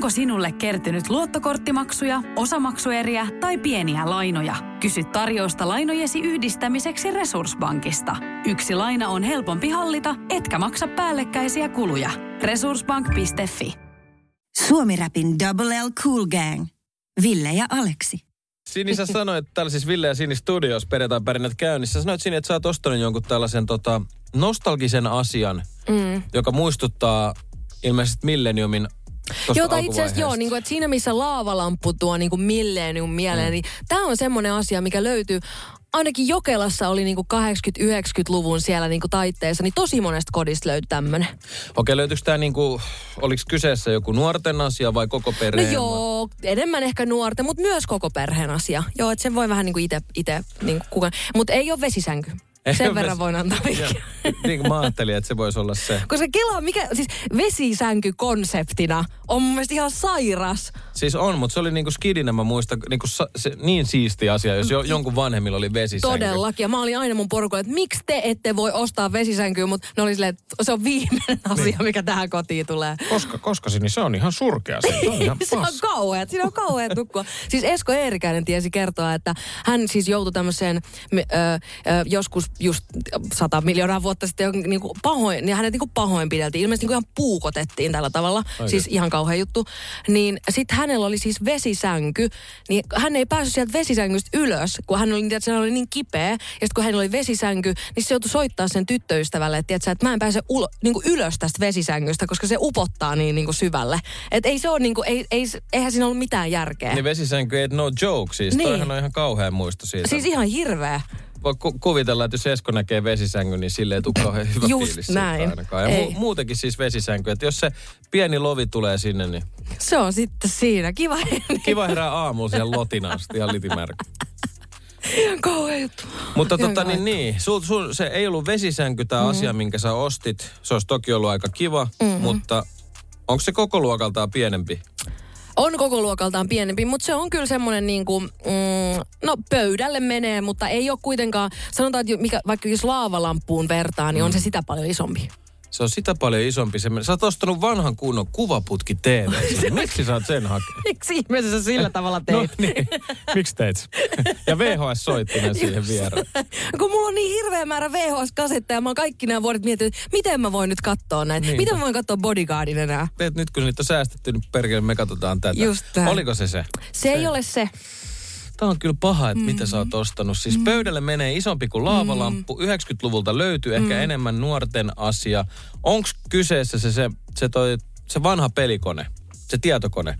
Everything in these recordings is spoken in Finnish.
Onko sinulle kertynyt luottokorttimaksuja, osamaksueriä tai pieniä lainoja? Kysy tarjousta lainojesi yhdistämiseksi Resurssbankista. Yksi laina on helpompi hallita, etkä maksa päällekkäisiä kuluja. Resurssbank.fi Suomi-räpin Double L Cool Gang. Ville ja Aleksi. Sini, sä sanoit tällaisissa Ville ja Sini Studios perjantai perinnät käynnissä. Sä sanoit Sini, että sä oot ostanut jonkun tällaisen tota, nostalgisen asian, mm. joka muistuttaa ilmeisesti Millenniumin Joo, tai itse asiassa joo, niin kuin, että siinä missä laavalamppu tuo niin kuin millennium mieleen, mm. niin tämä on semmoinen asia, mikä löytyy ainakin Jokelassa oli niinku 80-90-luvun siellä niinku taitteessa, niin tosi monesta kodista löytyi tämmöinen. Okei, löytyykö tämä niinku, oliko kyseessä joku nuorten asia vai koko perheen? No joo, enemmän ehkä nuorten, mutta myös koko perheen asia. Joo, että sen voi vähän niinku itse, ite, niinku kukaan. Mutta ei ole vesisänky. Sen verran voin antaa vinkkiä. niin kuin mä ajattelin, että se voisi olla se. Koska Kela, mikä, siis vesisänky konseptina on mun mielestä ihan sairas. Siis on, mutta se oli niinku skidinä, mä muistan, niinku se, niin siisti asia, jos jo, jonkun vanhemmilla oli vesisänky. Todellakin, ja mä olin aina mun porukolla, että miksi te ette voi ostaa vesisänkyä, mutta ne oli silleen, että se on viimeinen asia, niin. mikä tähän kotiin tulee. Koska, koska niin se on ihan surkea. Se on, ihan se on kauhea, siinä on kauhea tukkua. Siis Esko Eerikäinen tiesi kertoa, että hän siis joutui tämmöiseen ö, ö, joskus just sata miljoonaa vuotta sitten niin kuin pahoin, niin hänet niin kuin pahoinpideltiin. Ilmeisesti niin kuin ihan puukotettiin tällä tavalla. Oikein. Siis ihan kauhea juttu. Niin sitten hänellä oli siis vesisänky. Niin hän ei päässyt sieltä vesisängystä ylös, kun hän oli, tiedätkö, hän oli niin kipeä. Ja sitten kun hän oli vesisänky, niin se joutui soittaa sen tyttöystävälle, että, tiedätkö, että mä en pääse ulo, niin kuin ylös tästä vesisängystä, koska se upottaa niin, niin kuin syvälle. Että ei se ole niin kuin, ei, ei, eihän siinä ollut mitään järkeä. Niin vesisänky ei no joke siis. Niin. Toihan on ihan kauhean muisto siitä. Siis ihan hirveä voi ku- kuvitella, että jos Esko näkee vesisängyn, niin sille ei tule kauhean hyvä Just fiilis näin. ainakaan. Ja mu- muutenkin siis vesisänky, että jos se pieni lovi tulee sinne, niin... Se on sitten siinä. Kiva Kiva herää aamulla siellä lotina asti ihan litimärkä. Ihan kauhean juttu. Mutta Ihan tota niin, niin sul, sul, se ei ollut vesisänky tämä mm. asia, minkä sä ostit. Se olisi toki ollut aika kiva, mm-hmm. mutta onko se koko luokaltaan pienempi? On koko luokaltaan pienempi, mutta se on kyllä semmoinen niin kuin, mm, no pöydälle menee, mutta ei ole kuitenkaan, sanotaan, että mikä, vaikka jos laavalampuun vertaa, niin mm. on se sitä paljon isompi. Se on sitä paljon isompi. Se, sä oot ostanut vanhan kunnon kuvaputki TV. Miksi sä oot sen hakenut? Miksi ihmeessä sä sillä tavalla teit? No niin, miksi teit? Ja VHS-soittinen siihen viereen. Kun mulla on niin hirveä määrä VHS-kasetteja, ja mä oon kaikki nämä vuodet miettinyt, miten mä voin nyt katsoa näitä. Niin. Miten mä voin katsoa Bodyguardin enää? Teet nyt kun niitä on säästetty, niin perkele me katsotaan tätä. Just Oliko se se? Se, se ei ole se. Tämä on kyllä paha, että mm. mitä sä oot ostanut. Siis mm. pöydälle menee isompi kuin laavalamppu. Mm. 90-luvulta löytyy ehkä mm. enemmän nuorten asia. Onko kyseessä se, se, se, toi, se vanha pelikone, se tietokone?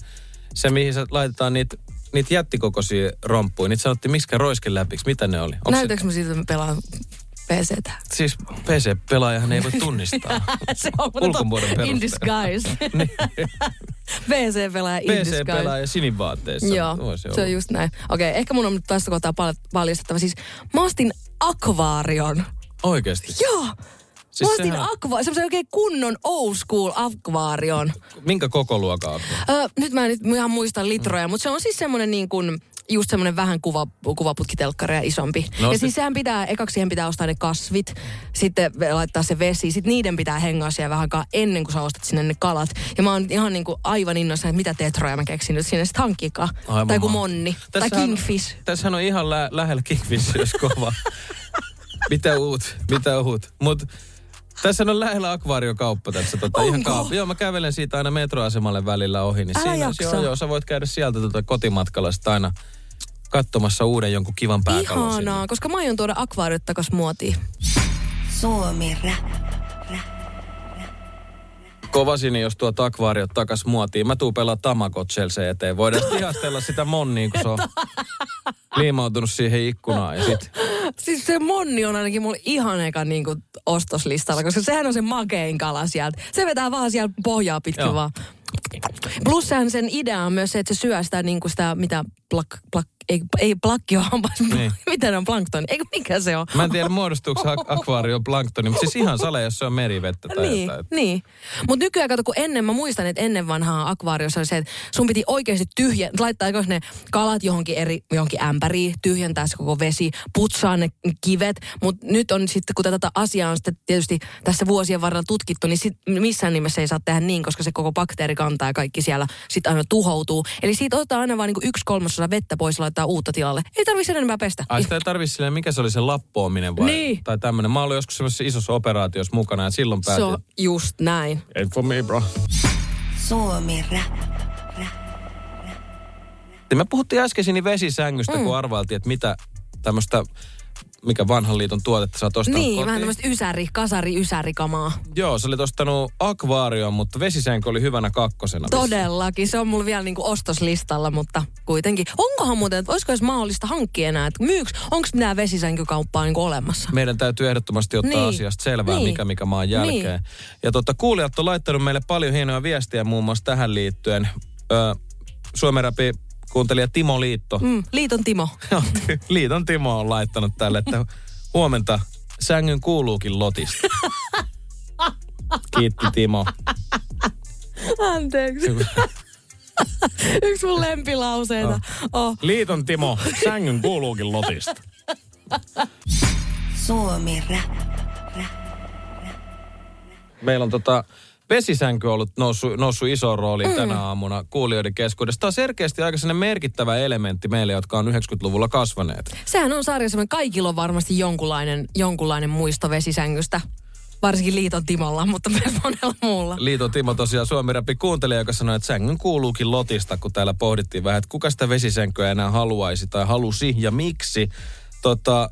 Se, mihin sä laitetaan niitä niitä jättikokoisia romppuja. Niitä sanottiin, miksi roisken läpiksi. Mitä ne oli? Näytäkö se... mä siitä, että mä pelaan PCtä. Siis PC-pelaajahan ei voi tunnistaa. se on Ulkomuodon In disguise. niin. PC-pelaaja in PC disguise. PC-pelaaja sinivaatteissa. Joo, se on just näin. Okei, okay, ehkä mun on tässä kohtaa paljastettava. Siis mä ostin akvaarion. Oikeasti? Joo. Siis mä ostin sehän... akva, semmoisen oikein kunnon old school akvaarion. Minkä koko luokaa? Öö, nyt mä en nyt ihan muista litroja, mm. mutta se on siis semmoinen niin kuin just semmoinen vähän kuva, kuvaputkitelkkari ja isompi. No, ja siis sehän pitää, ekaksi siihen pitää ostaa ne kasvit, sitten laittaa se vesi, sitten niiden pitää hengaa siellä vähän ennen kuin sä ostat sinne ne kalat. Ja mä oon ihan niin kuin aivan innoissa, että mitä tetroja mä keksin nyt sinne, sitten hankkikaa. Tai kuin monni, tässähän, tai kingfish. Tässähän on ihan lä- lähellä kingfish, jos kova. mitä uut, mitä uut. Mutta tässä on lähellä akvaariokauppa tässä. Tota, ihan kauppa. Joo, mä kävelen siitä aina metroasemalle välillä ohi. Niin Älä siinä, joo, joo, sä voit käydä sieltä tota kotimatkalla aina katsomassa uuden jonkun kivan pääkalon Ihanaa, sinne. koska mä aion tuoda akvaariot takas muotiin. Suomi rap. Kovasini, jos tuo akvaariot takas muotiin. Mä tuun pelaa Tamagotchelse eteen. Voidaan ihastella sitä monnia, kun se on liimautunut siihen ikkunaan. Ja sit... Siis se monni on ainakin mulle ihan eka niin kuin ostoslistalla, koska sehän on se makein kala sieltä. Se vetää vaan siellä pohjaa pitkin Joo. vaan. Plus sen idea on myös se, että se syö sitä, niin kuin sitä mitä plak, plak, ei, ei plakki ole hampas. Niin. Miten on planktoni? Eikö mikä se on? Mä en tiedä muodostuuko ak- akvaario planktoni, mutta siis ihan sale, jos se on merivettä tai Niin, jotain. niin. Mutta nykyään kato, kun ennen, mä muistan, että ennen vanhaa akvaariossa oli se, että sun piti oikeasti tyhjä, laittaa ne kalat johonkin eri, johonkin ämpäriin, tyhjentää se koko vesi, putsaa ne kivet. Mutta nyt on sitten, kun tätä asiaa on sitten tietysti tässä vuosien varrella tutkittu, niin sit missään nimessä ei saa tehdä niin, koska se koko bakteerikanta ja kaikki siellä sitten aina tuhoutuu. Eli siitä otetaan aina vain niinku yksi kolmasosa vettä pois ja laittaa uutta tilalle. Ei tarvitse enempää pestä. Ai sitä ei tarvi silleen, mikä se oli se lappoaminen vai? Niin. Tai tämmöinen. Mä olin joskus semmoisessa isossa operaatiossa mukana ja silloin Se päätin. on just näin. Ain't for me, bro. Suomi rap. Me puhuttiin äsken siinä vesisängystä, mm. kun arvailtiin, että mitä tämmöistä, mikä vanhan liiton tuotetta sä oot ostanut Niin, kotiin. vähän tämmöistä ysäri, kasari ysärikamaa. Joo, sä olit ostanut akvaarion, mutta vesisänky oli hyvänä kakkosena. Todellakin, se on mulla vielä niinku ostoslistalla, mutta kuitenkin. Onkohan muuten, että olisiko edes mahdollista hankkia enää, että myyks, onko mitään vesisänkykauppaa niinku olemassa? Meidän täytyy ehdottomasti ottaa Niin. asiasta selvää, Niin. mikä mikä maan jälkeen. Niin. Ja tota, kuulijat on laittanut meille paljon hienoja viestiä muun muassa tähän liittyen. Ö, Suomen Rapi kuuntelija Timo Liitto. Mm, Liiton Timo. Liiton Timo on laittanut tälle, että huomenta sängyn kuuluukin lotista. Kiitti Timo. Anteeksi. Yksi mun lempilauseita. Oh. Liiton Timo, sängyn kuuluukin lotista. Suomi rap. Meillä on tota, vesisänky ollut noussut, noussut iso rooli mm. tänä aamuna kuulijoiden keskuudessa. Tämä on selkeästi aika merkittävä elementti meille, jotka on 90-luvulla kasvaneet. Sehän on sarja semmoinen, kaikilla on varmasti jonkunlainen, jonkunlainen muisto vesisängystä. Varsinkin Liiton Timolla, mutta myös monella muulla. Liiton Timo tosiaan Suomi Rappi kuuntelija, joka sanoi, että sängyn kuuluukin lotista, kun täällä pohdittiin vähän, että kuka sitä vesisänkyä enää haluaisi tai halusi ja miksi. Tota,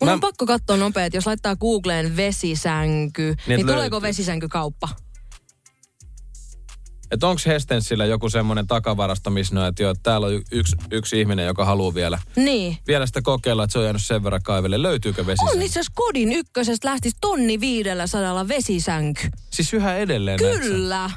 Mun Mä- on pakko katsoa nopeet, jos laittaa Googleen vesisänky, niin, niin löytyy. tuleeko vesisänkykauppa? että onko Hestensillä joku semmoinen takavarasta, missä no, että joo, että täällä on yksi, yksi ihminen, joka haluaa vielä, Niin. vielä sitä kokeilla, että se on jäänyt sen verran kaivelle. Löytyykö vesisänky? On itse kodin ykkösestä lähtisi tonni viidellä sadalla vesisänky. Siis yhä edelleen näet sä?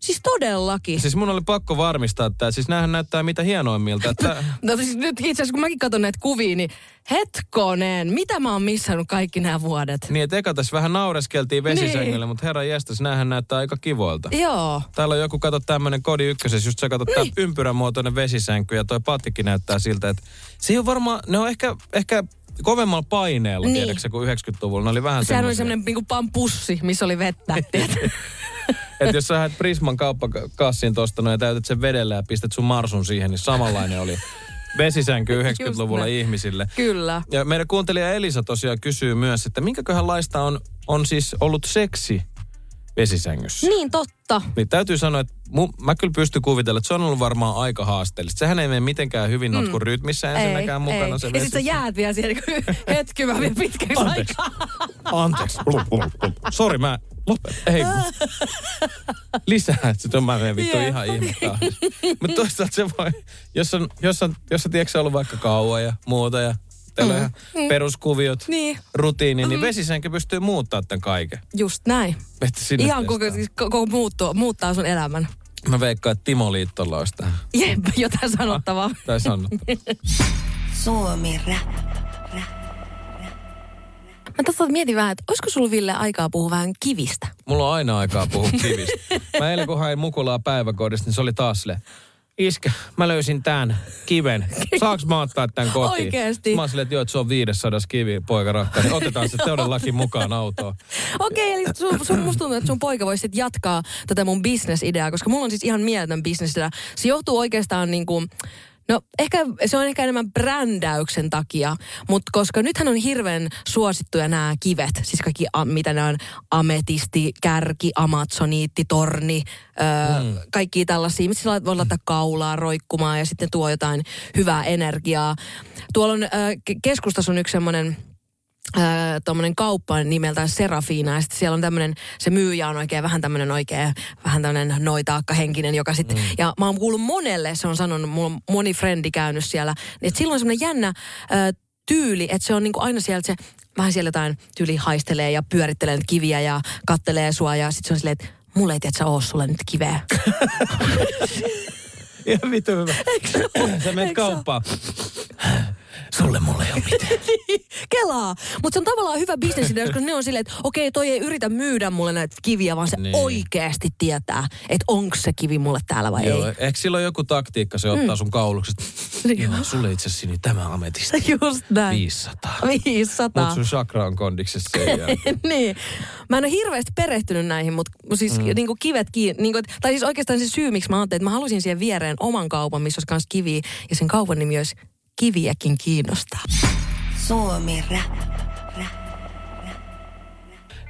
Siis todellakin. Siis mun oli pakko varmistaa, että siis näähän näyttää mitä hienoimmilta. Että No siis nyt itse asiassa kun mäkin katson näitä kuvia, niin hetkonen, mitä mä oon missannut kaikki nämä vuodet? niin, että eka tässä vähän naureskeltiin vesisängylle, Niin. mutta herra jästäs, näähän näyttää aika kivoilta. Joo. Täällä on joku, kato tämmönen kodi ykkösessä, just sä katsot niin. tää ympyränmuotoinen vesisänky ja toi pattikki näyttää siltä, että se ei ole varmaan, ne on ehkä, ehkä kovemmalla paineella, niin. Niin. tiedätkö, kuin 90-luvulla. Ne oli vähän Sehän oli semmosia. semmoinen niinku pampussi, missä oli vettä. Että jos sä lähdet Prisman kauppakassiin tosta noin ja täytät sen vedellä ja pistät sun marsun siihen, niin samanlainen oli vesisänky 90-luvulla näin. ihmisille. Kyllä. Ja meidän kuuntelija Elisa tosiaan kysyy myös, että minkäköhän laista on, on siis ollut seksi vesisängyssä. Niin totta. Niin täytyy sanoa, että mu, mä kyllä pystyn kuvitella, että se on ollut varmaan aika haasteellista. Sehän ei mene mitenkään hyvin mm. notkun rytmissä ensinnäkään mukana ei. se Ja sit sä jäät vielä siellä hetkymään vielä pitkäksi Anteeksi. aikaa. Anteeksi. Sori, mä lopet. Ei. Lisää, että sit on mä menen vittu ihan ihmettä. Mutta toisaalta se voi, jos on, jos on, jos on tiedätkö, ollut vaikka kauan ja muuta ja teillä on ihan peruskuviot, Niin. rutiini, niin vesisänky pystyy muuttaa tämän kaiken. Just näin. Että sinne Ihan koko, siis koko muuttuu, muuttaa sun elämän. Mä veikkaan, että Timo Liittolla olisi tähän. Jep, jotain sanottavaa. Tai sanottu. Suomi rap. Mä tässä mietin vähän, että olisiko sulla Ville aikaa puhua vähän kivistä? Mulla on aina aikaa puhua kivistä. Mä eilen kun hain Mukulaa päiväkodista, niin se oli taas sille. Iskä, mä löysin tämän kiven. Saaks mä ottaa tämän kotiin? Oikeesti? Mä silleen, että joo, että se on 500 kivi, poika rakkaani. Otetaan se todellakin mukaan autoon. Okei, eli sun, sun, musta tuntuu, että sun poika voisi sit jatkaa tätä mun bisnesideaa, koska mulla on siis ihan mieletön bisnesidea. Se johtuu oikeastaan niin kuin, No ehkä se on ehkä enemmän brändäyksen takia, mutta koska nythän on hirveän suosittuja nämä kivet, siis kaikki a, mitä ne on, ametisti, kärki, amazoniitti, torni, öö, mm. kaikki tällaisia, sillä voi laittaa kaulaa roikkumaan ja sitten tuo jotain hyvää energiaa. Tuolla on, öö, ke- keskustassa on yksi semmoinen tuommoinen kauppa nimeltään Serafina ja siellä on tämmöinen, se myyjä on oikein vähän tämmöinen oikein, vähän tämmöinen noitaakkahenkinen, joka sitten, mm. ja mä oon kuullut monelle, se on sanonut, mulla on moni frendi käynyt siellä, että silloin on semmoinen jännä ö, tyyli, että se on niinku aina sieltä se, vähän siellä jotain tyyli haistelee ja pyörittelee kiviä ja kattelee sua ja sitten se on silleen, että mulle ei tiedä, oo sulle nyt kiveä. Ihan vitu hyvä. Sä menet kauppaan. Sulle mulle ei ole mitään. Niin, Kelaa. Mutta se on tavallaan hyvä bisnesidea, koska ne on silleen, että okei, toi ei yritä myydä mulle näitä kiviä, vaan se Niin. oikeasti tietää, että onko se kivi mulle täällä vai Joo, ei. ehkä sillä on joku taktiikka, se ottaa sun kaulukset. Joo, sulle itse asiassa niin tämä ametisti. Just näin. 500. 500. Mut sun chakra on kondiksessa sen niin. Mä en ole hirveästi perehtynyt näihin, mutta siis mm. niin kivet kiinni. Niin kuin, tai siis oikeastaan se syy, miksi mä ajattelin, että mä halusin siihen viereen oman kaupan, missä olisi myös kiviä. Ja sen kaupan nimi olisi Kiviäkin kiinnostaa. Suomi Rap.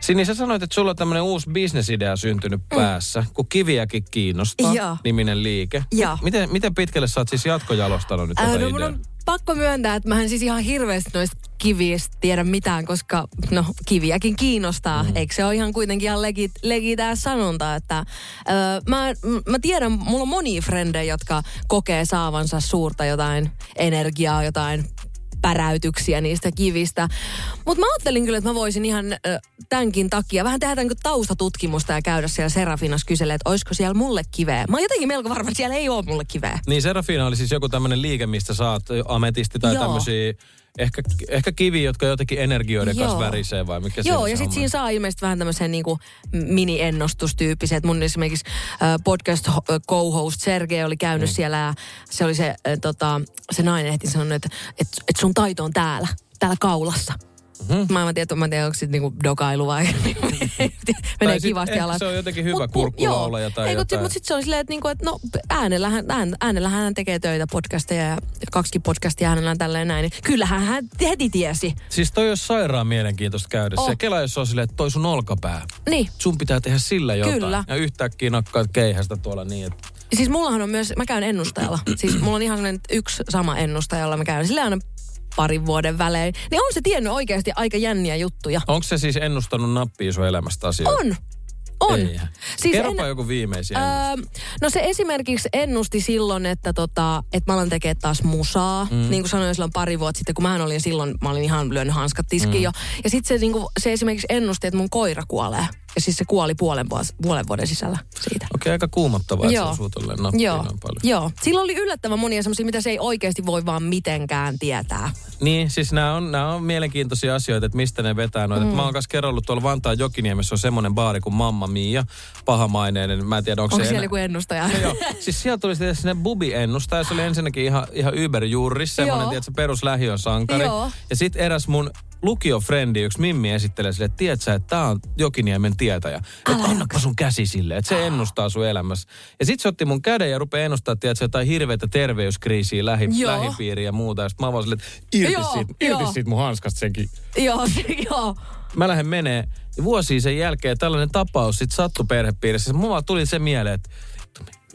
Sini, sä sanoit, että sulla on tämmöinen uusi bisnesidea syntynyt päässä, kun kiviäkin kiinnostaa, Mm. Joo. niminen liike. Joo. Miten, miten pitkälle sä oot siis jatkojalostanut nyt Ää, tätä no ideaa? Pakko myöntää, että mä en siis ihan hirveästi noista kivistä tiedä mitään, koska no kiviäkin kiinnostaa. Mm. Eikö se ole ihan kuitenkin ihan legit, legitää sanonta, että öö, mä, mä tiedän, mulla on monia frendejä, jotka kokee saavansa suurta jotain energiaa, jotain päräytyksiä niistä kivistä. Mutta mä ajattelin kyllä, että mä voisin ihan tämänkin takia vähän tehdä tämän taustatutkimusta ja käydä siellä Serafinas kyselee, että olisiko siellä mulle kiveä. Mä oon jotenkin melko varma, että siellä ei ole mulle kiveä. Niin Serafina oli siis joku tämmöinen liike, mistä saat ametisti tai tämmöisiä, ehkä, ehkä kivi, jotka jotenkin energioiden kanssa Joo. värisee vai mikä Joo, ja sitten siinä saa ilmeisesti vähän tämmöisen niinku mini-ennostustyyppisen. että Mun esimerkiksi äh, podcast ho- co-host Sergei oli käynyt mm. siellä ja se oli se, äh, tota, se nainen ehti sanonut, että et, et sun taito on täällä, täällä kaulassa. Mm-hmm. Mä en tiedä, mä en tiedä onko se niinku dokailu vai menee sit kivasti ehkä alas. se on jotenkin hyvä Mut- kurkkulaulaja tai ei, jotain. Mutta sitten se on silleen, että, niinku, että no äänellähän, ään, äänellähän hän tekee töitä podcasteja ja kaksikin podcastia äänellä on tälleen näin. Niin kyllähän hän heti tiesi. Siis toi olisi sairaan mielenkiintoista käydä. Oh. Se Kela, jos on silleen, että toi sun olkapää. Niin. Sun pitää tehdä sillä jotain. Kyllä. Ja yhtäkkiä nakkaat keihästä tuolla niin, että... Siis mullahan on myös, mä käyn ennustajalla. Siis mulla on ihan sellainen yksi sama ennustaja, jolla mä käyn sillä aina parin vuoden välein. Niin on se tiennyt oikeasti aika jänniä juttuja. Onko se siis ennustanut nappia sun elämästä asioita? On. On. Siis Kerropa en- joku viimeisiä. Öö, no se esimerkiksi ennusti silloin, että, tota, että mä alan tekemään taas musaa. Mm. Niin kuin sanoin silloin pari vuotta sitten, kun mä olin silloin, mä olin ihan lyönyt hanskat tiskiin mm. jo. Ja sitten se, niin kuin, se esimerkiksi ennusti, että mun koira kuolee. Ja siis se kuoli puolen, vuos, puolen vuoden sisällä siitä. Okei, aika kuumottavaa, että se Joo. osuu Joo, paljon. joo. Sillä oli yllättävän monia semmoisia, mitä se ei oikeasti voi vaan mitenkään tietää. Niin, siis nämä on, nämä on mielenkiintoisia asioita, että mistä ne vetää noita. Mm. Mä oon kanssa kerrollut tuolla Vantaan Jokiniemessä on semmoinen baari kuin Mamma Mia, pahamaineinen. Mä en tiedä, onko, Onko se siellä enää- joku ennustaja? No joo, siis sieltä tuli sitten sinne bubi-ennustaja. Se oli ensinnäkin ihan, ihan yberjuuris, semmoinen, Joo. tiedätkö, perus lähiön sankari. Joo. Ja sitten eräs mun lukiofrendi, yksi Mimmi esittelee sille, että tiedät sä, että tää on Jokiniemen tietäjä. Että annapa sun käsi sille, että se ennustaa sun elämässä. Ja sitten se otti mun käden ja rupeaa ennustaa, tiedätkö, jotain hirveätä terveyskriisiä lähi, Joo. lähipiiriä ja muuta. Ja sitten mä vaan silleen, että irti, Joo, siitä, joo. irti siitä mun hanskasta senkin. joo, se- joo. Mä lähden menee ja vuosia sen jälkeen tällainen tapaus sitten sattui perhepiirissä. Mulla tuli se mieleen, että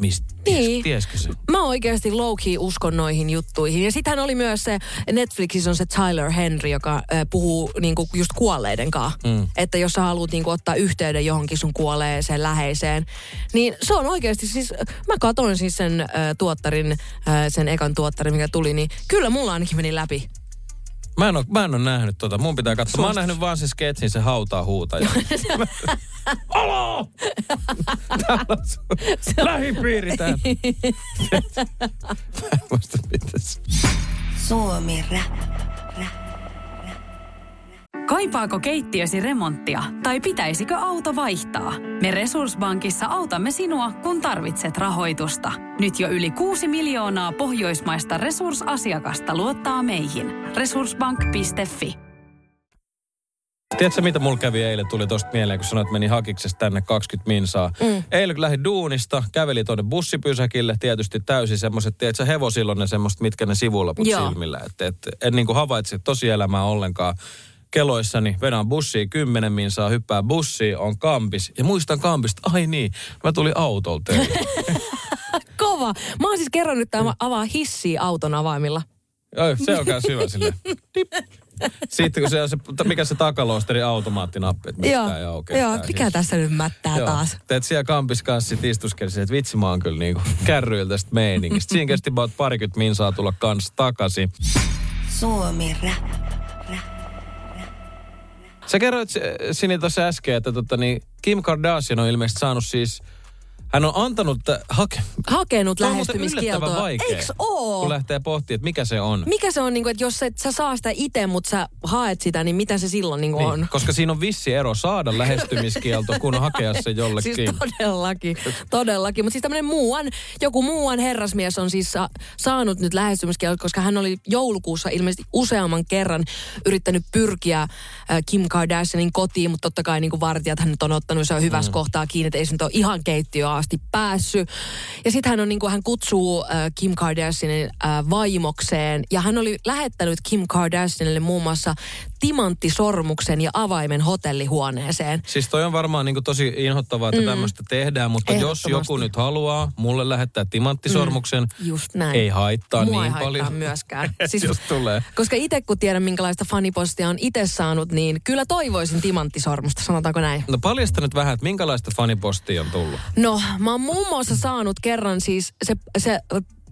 ties, Niin. tieskö se? Mä oikeasti low uskon noihin juttuihin. Ja sittenhän oli myös se, Netflixissä on se Tyler Henry, joka äh, puhuu niinku just kuolleiden kanssa. Mm. Että jos sä haluat niinku ottaa yhteyden johonkin sun kuolleeseen läheiseen, niin se on oikeasti siis, mä katoin siis sen äh, tuottarin, äh, sen ekan tuottarin, mikä tuli, niin kyllä mulla ainakin meni läpi. Mä en, oo, mä en oo nähnyt tota. Mun pitää katsoa. Mä oon nähnyt vaan sen sketsin, se hautaa huutaja. Alo! Täällä on sun lähipiiri täällä. Mä en muista mitä se. Suomi Rap. Kaipaako keittiösi remonttia tai pitäisikö auto vaihtaa? Me Resurssbankissa autamme sinua, kun tarvitset rahoitusta. Nyt jo yli 6 miljoonaa pohjoismaista resursasiakasta luottaa meihin. Resurssbank.fi Tiedätkö mitä mulla kävi eilen? Tuli tosta mieleen, kun sanoit, että meni hakiksesta tänne 20 minsaa. Mm. Eilen kun lähdin duunista, käveli tuonne bussipysäkille, tietysti täysin semmoiset, tiedätkö, hevosilla ne semmoiset, mitkä ne Joo. silmillä. Että et, en niin kuin havaitse tosielämää ollenkaan keloissani, vedän bussiin 10 minsaa, hyppää bussiin, on kampis. Ja muistan kampista, ai niin, mä tulin autolla töihin. Kova! Mä oon siis kerran nyt tämä avaa hissiä auton avaimilla. Joo, se on myös hyvä silleen. Dip. Sitten kun se on se, mikä se takaloosteri automaattinappi, että mistä ei aukea. joo mikä hissi. tässä nyt mättää Joo. taas? Teet siellä kampis kanssa sit istuskeli että vitsi mä oon kyllä niinku kärryillä tästä meiningistä. Siinä kesti about parikymmentä minsaa tulla kans takaisin. Suomi Rap. Sä kerroit äh, Sini tuossa äsken, että tota, niin Kim Kardashian on ilmeisesti saanut siis Hän on antanut, tä- hake, Hakenut yllättävän lähestymiskieltoa. vaikea, Eiks oo? kun lähtee pohtimaan, että mikä se on. Mikä se on, niin kuin, että jos et, sä saa sitä itse, mutta sä haet sitä, niin mitä se silloin niin kuin on? Niin, koska siinä on vissi ero saada lähestymiskielto, kun hakea se jollekin. Siis todellakin, todellakin. Mutta siis tämmöinen muuan, joku muuan herrasmies on siis sa- saanut nyt lähestymiskielto, koska hän oli joulukuussa ilmeisesti useamman kerran yrittänyt pyrkiä äh, Kim Kardashianin kotiin, mutta totta kai niin kuin vartijat hän nyt on ottanut se on hyvässä mm. kohtaa kiinni, että ei se nyt ole ihan keittiöön asti päässyt. Ja sitten hän on niin hän kutsuu äh, Kim Kardashianin äh, vaimokseen ja hän oli lähettänyt Kim Kardashianille muun muassa timanttisormuksen ja avaimen hotellihuoneeseen. Siis toi on varmaan niin tosi inhottavaa, että mm. tämmöistä tehdään, mutta jos joku nyt haluaa mulle lähettää timanttisormuksen, mm. Just näin. ei haittaa Mua niin ei haittaa paljon. myöskään. Jos tulee. Koska itse kun tiedän, minkälaista fanipostia on itse saanut, niin kyllä toivoisin timanttisormusta, sanotaanko näin. No paljasta nyt vähän, että minkälaista fanipostia on tullut. No, mä oon muun muassa saanut kerran siis, se, se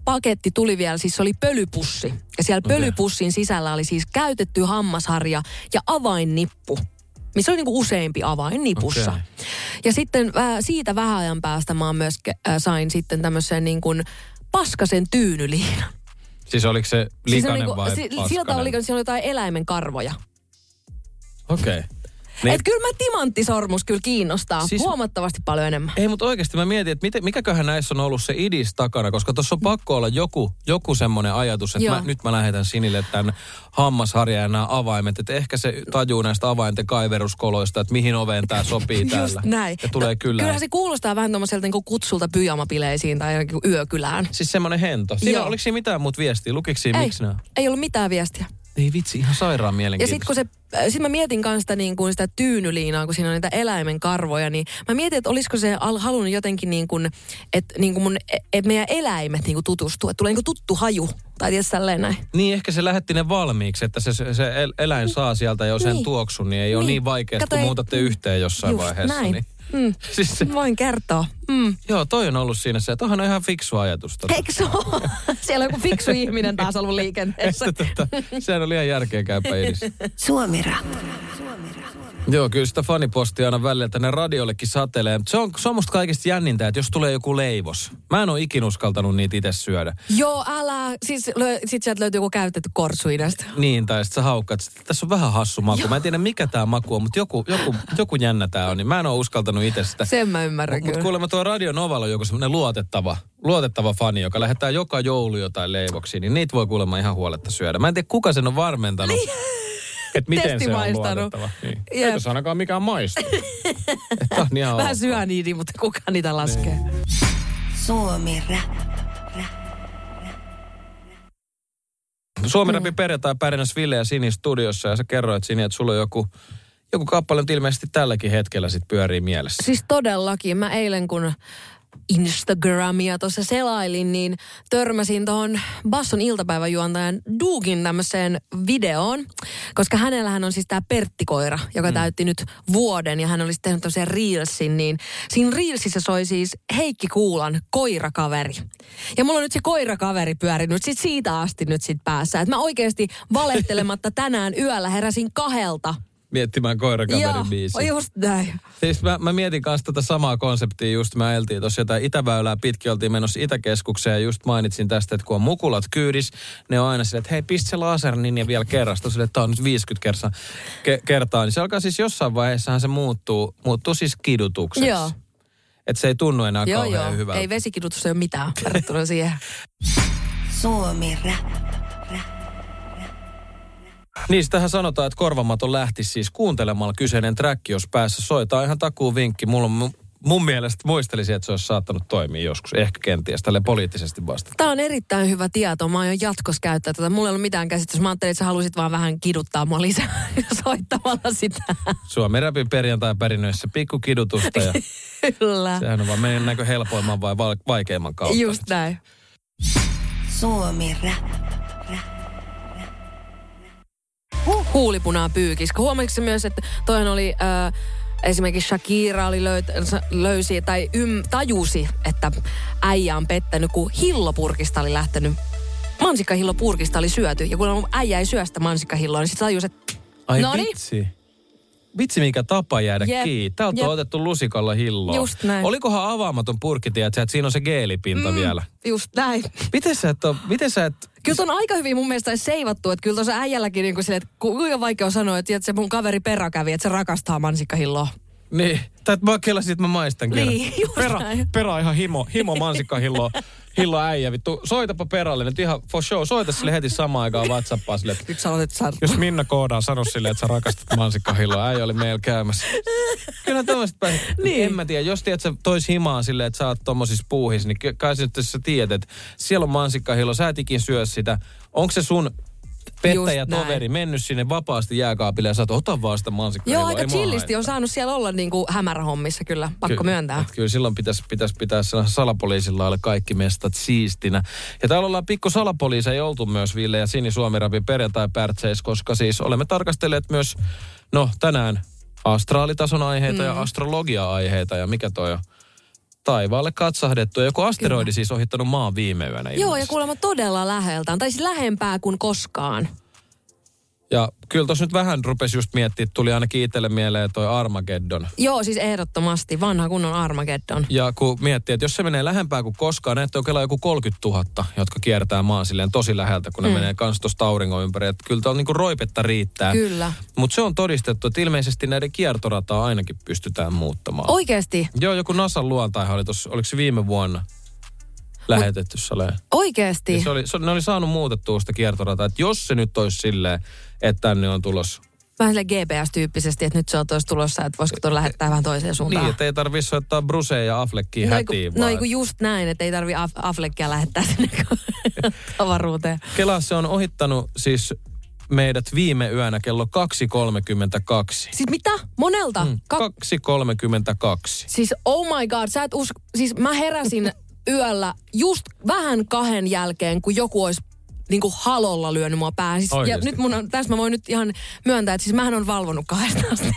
paketti tuli vielä, siis se oli pölypussi. Ja siellä Okei. pölypussin sisällä oli siis käytetty hammasharja ja avainnippu. Missä oli niinku useampi avain nipussa. Okei. Ja sitten äh, siitä vähän ajan päästä mä myös äh, sain sitten tämmöisen niin kuin paskasen tyynyliinan. Siis oliko se Siis likainen niinku, vai si- paskanen? oli, siellä oli jotain eläimen karvoja. Okei. Niin. Niin, Et kyllä mä timanttisormus kyllä kiinnostaa Siis- huomattavasti paljon enemmän. ei, mutta oikeasti mä mietin, että miten, mikäköhän näissä on ollut se idis takana, koska tuossa on pakko olla joku, joku semmoinen ajatus, että Joo. mä, nyt mä lähetän Sinille tämän hammasharjan ja nämä avaimet, että ehkä se tajuu näistä avainten kaiveruskoloista, että mihin oveen tämä sopii Just täällä. näin. Ja tulee No, kyllä. Kyllähän se kuulostaa vähän tuommoiselta niin kutsulta pyjamapileisiin tai yökylään. Siis semmoinen hento. Siinä, Joo. oliko siinä mitään muuta viestiä? Ei, miksi nämä? ei ollut mitään viestiä. Ei vitsi, ihan sairaan Ja mielenkiintoista. sitten kun se, äh, sit mä mietin kanssa sitä, niin kuin sitä tyynyliinaa, kun siinä on niitä eläimen karvoja, niin mä mietin, että olisiko se al- halunnut jotenkin niin kuin, että niin kuin mun, että meidän eläimet niin kuin tutustuu, että tulee niin kuin tuttu haju. Tai tietysti näin. Niin, ehkä se lähetti ne valmiiksi, että se, se, se el- eläin saa sieltä jo sen Niin. tuoksun, niin ei ole Niin. niin Kato, kun muutatte yhteen jossain Just vaiheessa. näin. Niin. Mm. Siis se, Voin kertoa. Mm. joo, toi on ollut siinä se, että onhan on ihan fiksu ajatus. Tota. Eikö se ole? Siellä on joku fiksu ihminen taas ollut liikenteessä. Että, tota, sehän oli ihan järkeenkäypä idis. Suomira. Joo, kyllä sitä fanipostia aina välillä tänne radiollekin satelee. Se on, se on musta kaikista jännintä, että jos tulee joku leivos. Mä en ole ikin uskaltanut niitä itse syödä. Joo, älä. Siis lö, sit sieltä löytyy joku käytetty korsuinesta. Niin, tai sitten sä haukkaat, että tässä on vähän hassu maku. Mä en tiedä mikä tämä maku on, mutta joku, joku, joku jännä tää on. Niin mä en ole uskaltanut itse sitä. Sen mä ymmärrän Mutta kyllä. kuulemma tuo Radio Novalla on joku semmoinen luotettava, luotettava fani, joka lähettää joka joulu jotain leivoksia, niin niitä voi kuulemma ihan huoletta syödä. Mä en tiedä, kuka sen on varmentanut. Että miten se on luotettava. Niin. Eikö se ainakaan mikään maistu. Että on ihan Vähän ok. syö niitä, mutta kuka niitä laskee? Suomira. Suomi Rapin perjantai pärjäs Ville ja Sini studiossa ja sä kerroit Sini, että sulla on joku, joku kappale nyt ilmeisesti tälläkin hetkellä sit pyörii mielessä. Siis todellakin. Mä eilen kun Instagramia tuossa selailin, niin törmäsin tuohon Basson iltapäiväjuontajan Duugin tämmöiseen videoon, koska hänellähän on siis tämä Perttikoira, joka mm. täytti nyt vuoden ja hän olisi tehnyt tämmöisen reelsin, niin siinä reelsissä soi siis Heikki Kuulan koirakaveri. Ja mulla on nyt se koirakaveri pyörinyt sit siitä asti nyt sit päässä, että mä oikeasti valehtelematta tänään yöllä heräsin kahelta. Miettimään koirakaverin Joo, biisiä. just näin. Siis mä, mä mietin kanssa tätä samaa konseptia, just mä ajeltiin tuossa jotain Itäväylää pitkin, oltiin menossa Itäkeskukseen ja just mainitsin tästä, että kun on mukulat kyydis, ne on aina silleen, että hei pistä se laser niin ja vielä kerrasta, silleen, että on nyt 50 kertaa, ke, kertaa, niin se alkaa siis jossain vaiheessahan se muuttuu, muuttuu siis kidutukseksi. Joo. Että se ei tunnu enää Joo, kauhean joo. hyvältä. Ei vesikidutus ole mitään verrattuna siihen. Suomira. Niistähän sanotaan, että korvamaton lähti siis kuuntelemalla kyseinen track, jos päässä soitaan ihan takuu vinkki. Mulla on mu- mun mielestä muistelisin, että se olisi saattanut toimia joskus, ehkä kenties, tälle poliittisesti vasta. Tämä on erittäin hyvä tieto. Mä aion jatkossa käyttää tätä. Mulla ei ollut mitään käsitystä. Mä ajattelin, että sä halusit vaan vähän kiduttaa mua lisää soittamalla sitä. Suomen räpin perjantai perinnöissä pikku kidutusta ja Kyllä. sehän on vaan mennäänkö helpoimman vai vaikeimman kautta. Just näin. Suomira. Huulipunaa pyykis. Huomasitko myös, että toinen oli... Äh, Esimerkiksi Shakira oli löyt, löysi tai ym, tajusi, että äijä on pettänyt, kun hillopurkista oli lähtenyt. Mansikkahillopurkista oli syöty. Ja kun äijä ei syö sitä mansikkahilloa, niin sitten tajusi, että Ai Noniin. vitsi. Vitsi mikä tapa jäädä Jep, kiinni. Täältä jep. on otettu lusikalla hilloa. Just näin. Olikohan avaamaton purkki, tiedätkö, että siinä on se geelipinta mm. vielä. Just näin. Miten sä et, ole, miten sä et Kyllä ton aika hyvin mun mielestä seivattu, että kyllä tuossa äijälläkin niin kuin sille, että ku- kuinka vaikea on sanoa, että, että se mun kaveri perä kävi, että se rakastaa mansikkahilloa. Niin, tai että mä kelasin, että mä maistan kerran. Niin, just Pera, näin. pera on ihan himo, himo mansikka hillo, äijä. Vittu, soitapa peralle nyt ihan for show. Soita sille heti samaan aikaan Whatsappaa sille, että Nyt sä aloitat sanoa. jos Minna koodaa, sano sille, että sä rakastat mansikka hilloa. Äijä oli meillä käymässä. Kyllä tämmöiset päin. Niin. En mä tiedä, jos tiedät sä tois himaa silleen, että sä oot tommosissa puuhissa, niin kai sä sä tiedät, että siellä on mansikka hillo, sä et ikin syö sitä. Onko se sun pettäjä toveri mennyt sinne vapaasti jääkaapille ja sä ota vaan sitä mansikka Joo, aika chillisti on saanut siellä olla niin kuin hämärähommissa kyllä, pakko myöntää. Et kyllä silloin pitäisi, pitää sellaisella salapoliisilla olla kaikki mestat siistinä. Ja täällä ollaan pikku salapoliiseja oltu myös Ville ja Sini Suomi-rapin perjantai koska siis olemme tarkastelleet myös, no tänään astraalitason aiheita mm. ja astrologia-aiheita ja mikä toi on taivaalle katsahdettu. Ja joku asteroidi Kyllä. siis ohittanut maan viime yönä Joo, ja ilmeisesti. kuulemma todella läheltä. Tai siis lähempää kuin koskaan. Ja kyllä tuossa nyt vähän rupesi just miettiä, tuli ainakin itselle mieleen toi Armageddon. Joo, siis ehdottomasti. Vanha kunnon Armageddon. Ja kun miettii, että jos se menee lähempää kuin koskaan, näette on joku 30 000, jotka kiertää maan silleen tosi läheltä, kun ne Mm. menee kans tuosta auringon ympäri. Että kyllä tuolla niinku roipetta riittää. Kyllä. Mutta se on todistettu, että ilmeisesti näiden kiertorataa ainakin pystytään muuttamaan. Oikeesti, Joo, joku NASAn luontaihan oli tuossa, oliko se viime vuonna lähetetty saleen. oikeesti. Ja se oli, se, ne oli saanut muutettua sitä kiertorataa, että jos se nyt olisi silleen, että tänne on tulossa. Vähän sille GPS-tyyppisesti, että nyt se on tois tulossa, että voisiko tuon lähettää vähän toiseen suuntaan. Niin, että ei tarvitse soittaa Brusea ja Affleckia no, hätiin, no vaan just näin, että ei tarvi Af- Affleckia lähettää sinne avaruuteen. Kela se on ohittanut siis meidät viime yönä kello 2.32. Siis mitä? Monelta? Mm, Ka- 2.32. siis oh my god, sä et usko, siis mä heräsin yöllä just vähän kahden jälkeen, kun joku olisi niinku halolla lyönyt mua päähän. Siis, ja nyt mun on, tässä mä voin nyt ihan myöntää, että siis mähän on valvonut kahdesta asti.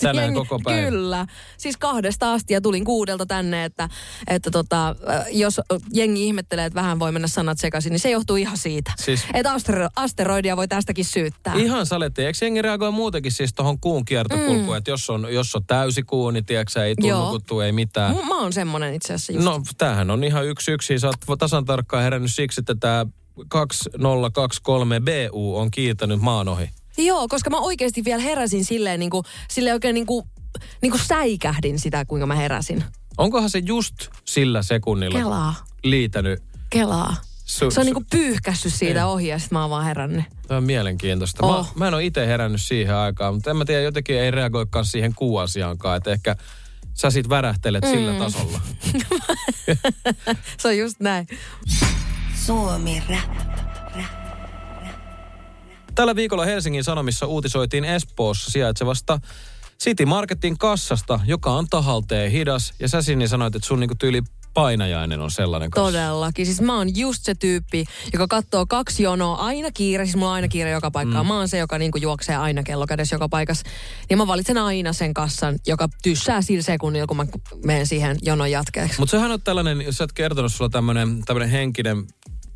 Tänään koko päivä? Kyllä. Siis kahdesta asti ja tulin kuudelta tänne, että, että tota, jos jengi ihmettelee, että vähän voi mennä sanat sekaisin, niin se johtuu ihan siitä. Siis- Että astero- asteroidia voi tästäkin syyttää. Ihan saletti. Eikö jengi reagoi muutenkin siis tuohon kuun kiertokulkuun, mm. että jos on, jos on täysi kuu, niin tiedätkö, ei nukuttua, ei mitään. Mä, mä oon semmonen itse asiassa just. No, tämähän on ihan yksi yksi. Sä oot tasan tarkkaan herännyt siksi, että tämä 2023 BU on kiiltänyt maan ohi. Joo, koska mä oikeasti vielä heräsin silleen, niin kuin, silleen oikein niin kuin, niin kuin säikähdin sitä, kuinka mä heräsin. Onkohan se just sillä sekunnilla Kelaa, liitänyt? kelaa. Su, Se on su- niin kuin pyyhkässyt siitä ohi ja sit mä oon vaan herännyt. Tämä on mielenkiintoista. Oh. Mä, mä en ole itse herännyt siihen aikaan, mutta en mä tiedä, jotenkin ei reagoikaan siihen kuuasiaankaan. Että ehkä sä sit värähtelet mm. sillä tasolla. Se on just näin. Suomi Rap. Tällä viikolla Helsingin Sanomissa uutisoitiin Espoossa sijaitsevasta City Marketin kassasta, joka on tahalteen hidas. Ja sä Sinni sanoit, että sun niinku tyyli painajainen on sellainen kassa. Todellakin. Siis mä oon just se tyyppi, joka katsoo kaksi jonoa aina kiire. Siis mulla on aina kiire joka paikkaan. Mm. Mä oon se, joka niinku juoksee aina kello kädessä joka paikassa. Ja mä valitsen aina sen kassan, joka tyssää sillä sekunnilla, kun mä menen siihen jonon jatkeeksi. Mutta sehän on tällainen, jos sä oot kertonut, sulla tämmöinen tämmönen henkinen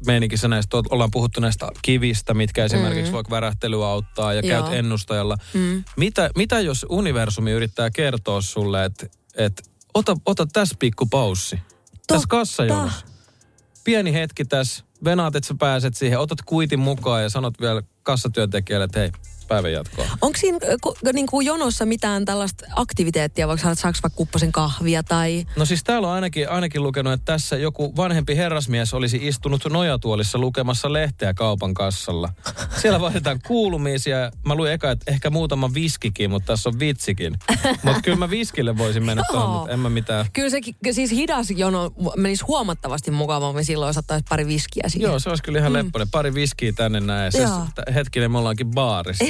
meininki, sä näistä, ollaan puhuttu näistä kivistä, mitkä esimerkiksi mm. vaikka värähtelyä auttaa ja Joo. käyt ennustajalla. Mm. Mitä, mitä jos universumi yrittää kertoa sulle, että et, ota, ota tässä pikku paussi. Tässä kassajonossa. Pieni hetki tässä, venaat, että sä pääset siihen, otat kuitin mukaan ja sanot vielä kassatyöntekijälle, että hei, päivän jatkoa. Onko siinä äh, ku, niin kuin jonossa mitään tällaista aktiviteettia, vaikka saat saaks vaikka kupposen kahvia tai... No siis täällä on ainakin, ainakin lukenut, että tässä joku vanhempi herrasmies olisi istunut nojatuolissa lukemassa lehteä kaupan kassalla. Siellä vaihdetaan kuulumisia. Mä luin eka, että ehkä muutama viskikin, mutta tässä on vitsikin. Mutta kyllä mä viskille voisin mennä tuohon, mutta en mä mitään. Kyllä se siis hidas jono menisi huomattavasti mukavammin silloin, jos ottaisi pari viskiä siihen. Joo, se olisi kyllä ihan lepponen. Pari viskiä tänne näin. Joo. t- hetkinen, me ollaankin baarissa.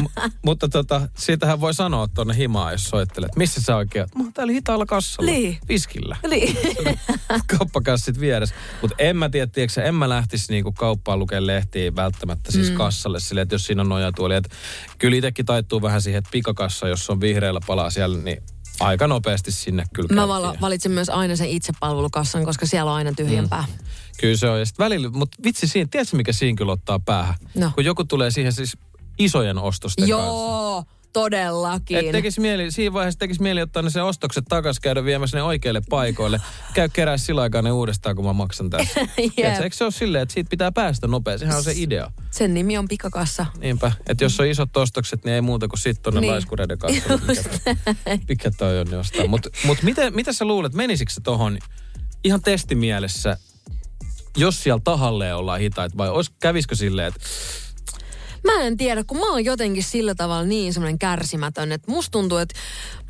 M- mutta tota, siitähän voi sanoa tuonne himaan, jos soittelet. Missä sä oikein oot? Mä oon täällä hitaalla kassalla. Niin. Viskillä. Niin. kauppakassit vieressä. Mutta en mä tiedä, tiedätkö, en mä lähtisi niinku kauppaan lukemaan lehtiä välttämättä siis mm. kassalle silleen, että jos siinä on nojatuoli. Et kyllä itsekin taittuu vähän siihen, että pikakassa, jos on vihreällä palaa siellä, niin aika nopeasti sinne kyllä Mä käytiin. vala, valitsen myös aina sen itsepalvelukassan, koska siellä on aina tyhjempää. Mm. Kyllä se on. Ja sit välillä, mutta vitsi siinä, tiedätkö mikä siinä kyllä ottaa päähän? No. Kun joku tulee siihen siis isojen ostosten kanssa. Joo. todellakin. Et tekis mieli, siinä vaiheessa tekisi mieli ottaa ne se ostokset takas, käydä viemässä ne oikeille paikoille. Käy kerää sillä aikaa ne uudestaan, kun mä maksan tässä. Jep. Eikö se ole silleen, että siitä pitää päästä nopeasti? Sehän on se idea. Sen nimi on pikakassa. Niinpä, että jos on isot ostokset, niin ei muuta kuin sit tonne Niin. niin. laiskureiden kanssa. Mikä, mikä toi on jostain. Mutta mut miten, mitä sä luulet, menisikö se tohon ihan testimielessä, jos siellä tahalleen ollaan hitaita, vai olis, kävisikö silleen, että Mä en tiedä, kun mä oon jotenkin sillä tavalla niin semmoinen kärsimätön, että musta tuntuu, että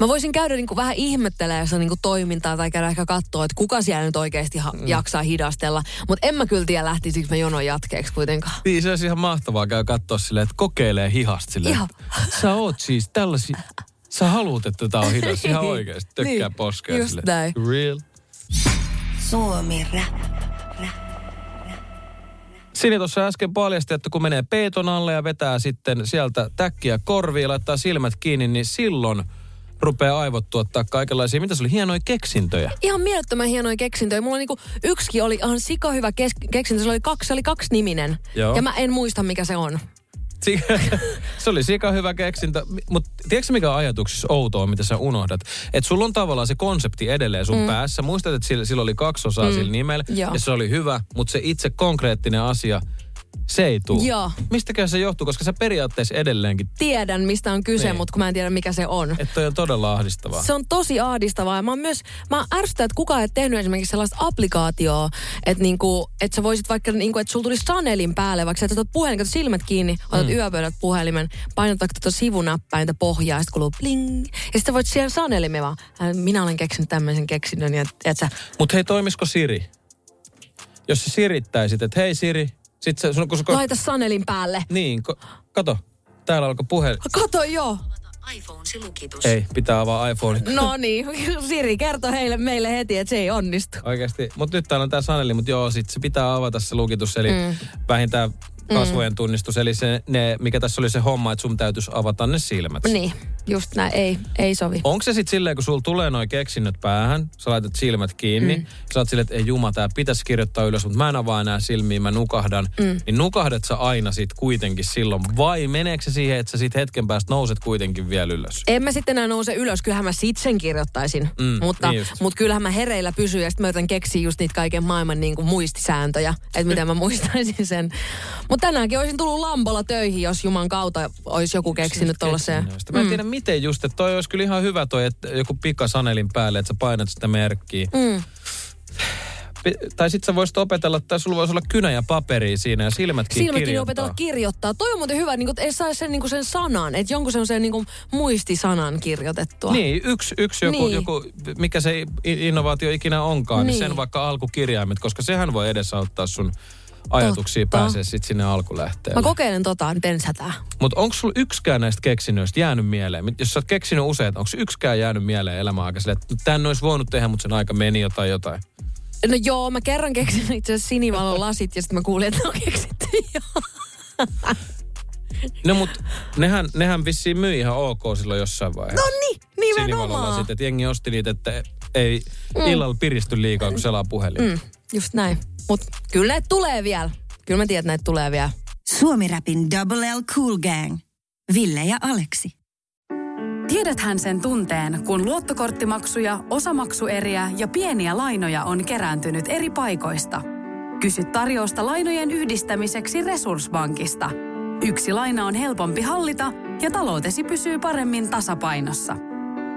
mä voisin käydä niinku vähän ihmettelemään sitä niinku toimintaa tai käydä ehkä katsoa, että kuka siellä nyt oikeasti ha- Mm. jaksaa hidastella. Mutta en mä kyllä tiedä, lähtisikö mä jonon jatkeeksi kuitenkaan. Niin, se olisi ihan mahtavaa käy katsoa silleen, että kokeilee hihasta silleen. Ihan. Sä oot siis tällaisia, sä haluut, että tää on hidas ihan oikeesti. Tökkää Niin, poskea just silleen. näin. Real. Suomi rap. Sini tuossa äsken paljasti, että kun menee peiton alle ja vetää sitten sieltä täkkiä korviin, laittaa silmät kiinni, niin silloin rupeaa aivot tuottaa kaikenlaisia, mitä se oli, hienoja keksintöjä. Ihan mielettömän hienoja keksintöjä. Mulla niinku yksikin oli ihan sika hyvä kes- keksintö. Se oli kaksi, se oli kaksi niminen. Joo. Ja mä en muista, mikä se on. Se oli sika hyvä keksintö, mutta tiedätkö mikä ajatuksessa outoa, mitä sä unohdat? Että sulla on tavallaan se konsepti edelleen sun mm. päässä. Muistat, että sillä, sillä oli kaksi osaa mm. sillä nimellä Joo. ja se oli hyvä, mutta se itse konkreettinen asia, se ei tule. Joo. Mistäkään se johtuu, koska sä periaatteessa edelleenkin, Tiedän, mistä on kyse, Niin. mutta kun mä en tiedä, mikä se on. että on todella ahdistavaa. Se on tosi ahdistavaa. Ja mä oon myös, mä ärsytän, että kukaan ei tehnyt esimerkiksi sellaista applikaatioa, että niinku, että sä voisit vaikka, niinku, että sulla tulisi Chanelin päälle, vaikka sä otat puhelin, kato silmät kiinni, otat mm. yöpöydät puhelimen, painat vaikka tuota sivunäppäintä pohjaa, ja sitten kuuluu bling. Ja sitten voit siihen Chanelin me vaan, "Äh, minä olen keksinyt tämmöisen keksinnön, ja et sä, Mutta hei, toimisiko Siri? Jos sä sirittäisit, että hei Siri, sit sä, sun, kun sä, laita Chanelin päälle. niin, ko, kato, täällä alkoi puhelin. Kato joo. iPhone-lukitus. Ei, pitää avaa iPhone. No niin, Siri kertoi heille, meille heti, että se ei onnistu. Oikeasti. Mutta nyt täällä on tää Saneli, mutta joo, sit se pitää avata se lukitus, eli mm. vähintään kasvojen tunnistus. Eli se, ne, mikä tässä oli se homma, että sun täytyisi avata ne silmät. Niin, just näin, ei, ei sovi. Onko se sitten silleen, kun sulla tulee noin keksinnöt päähän, sä laitat silmät kiinni, mm. sä oot silleen, että ei juma, tää pitäisi kirjoittaa ylös, mutta mä en avaa enää silmiä, mä nukahdan. Mm. Niin nukahdat sä aina sit kuitenkin silloin, vai meneekö se siihen, että sä sit hetken päästä nouset kuitenkin vielä ylös? En mä sitten enää nouse ylös, kyllähän mä sit sen kirjoittaisin. Mm, mutta, niin just. mutta kyllähän mä hereillä pysyn ja sitten mä yritän keksiä just niitä kaiken maailman niin kuin muistisääntöjä, että miten mä muistaisin sen. Mutta tänäänkin olisin tullut lampolla töihin, jos Juman kautta olisi joku keksinyt tuollaiseen. Mä en tiedä miten just, että toi olisi kyllä ihan hyvä toi, että joku pika Sanelin päälle, että sä painat sitä merkkiä. Mm. Tai sit sä voisit opetella, tai sulla voisi olla kynä ja paperi siinä ja silmätkin Silmäkin kirjoittaa. opetella kirjoittaa. Toi on muuten hyvä, niin kuin, että ei saa sen, niin sen sanan, että jonkun semmoisen niin muistisanan kirjoitettua. Niin, yksi, yksi joku, Niin. joku, mikä se innovaatio ikinä onkaan, niin. Niin. niin sen vaikka alkukirjaimet, koska sehän voi edesauttaa sun ajatuksia Totta. pääsee sitten sinne alkulähteelle. Mä kokeilen tota, nyt ensi hätää. Mutta onko sulla yksikään näistä keksinnöistä jäänyt mieleen? Jos sä oot keksinyt useat, onko yksikään jäänyt mieleen silleen, että tän olisi voinut tehdä, mutta sen aika meni jotain jotain? No joo, mä kerran keksin itse asiassa sinivalon lasit ja sitten mä kuulin, että ne on keksitty jo. No mut nehän, nehän vissiin myi ihan ok silloin jossain vaiheessa. No niin, nimenomaan. Sitten, jengi osti niitä, että ei mm. illalla piristy liikaa, kun selaa puhelin. Mm, just näin. Mut kyllä näitä tulee vielä. Kyllä mä tiedän, että näitä tulee vielä. Suomi Rapin Double L Cool Gang. Ville ja Aleksi. Tiedäthän sen tunteen, kun luottokorttimaksuja, osamaksueriä ja pieniä lainoja on kerääntynyt eri paikoista. Kysy tarjousta lainojen yhdistämiseksi Resurssbankista. Yksi laina on helpompi hallita ja taloutesi pysyy paremmin tasapainossa.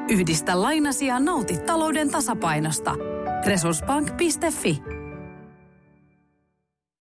Yhdistä lainasi ja nauti talouden tasapainosta. Resurssbank.fi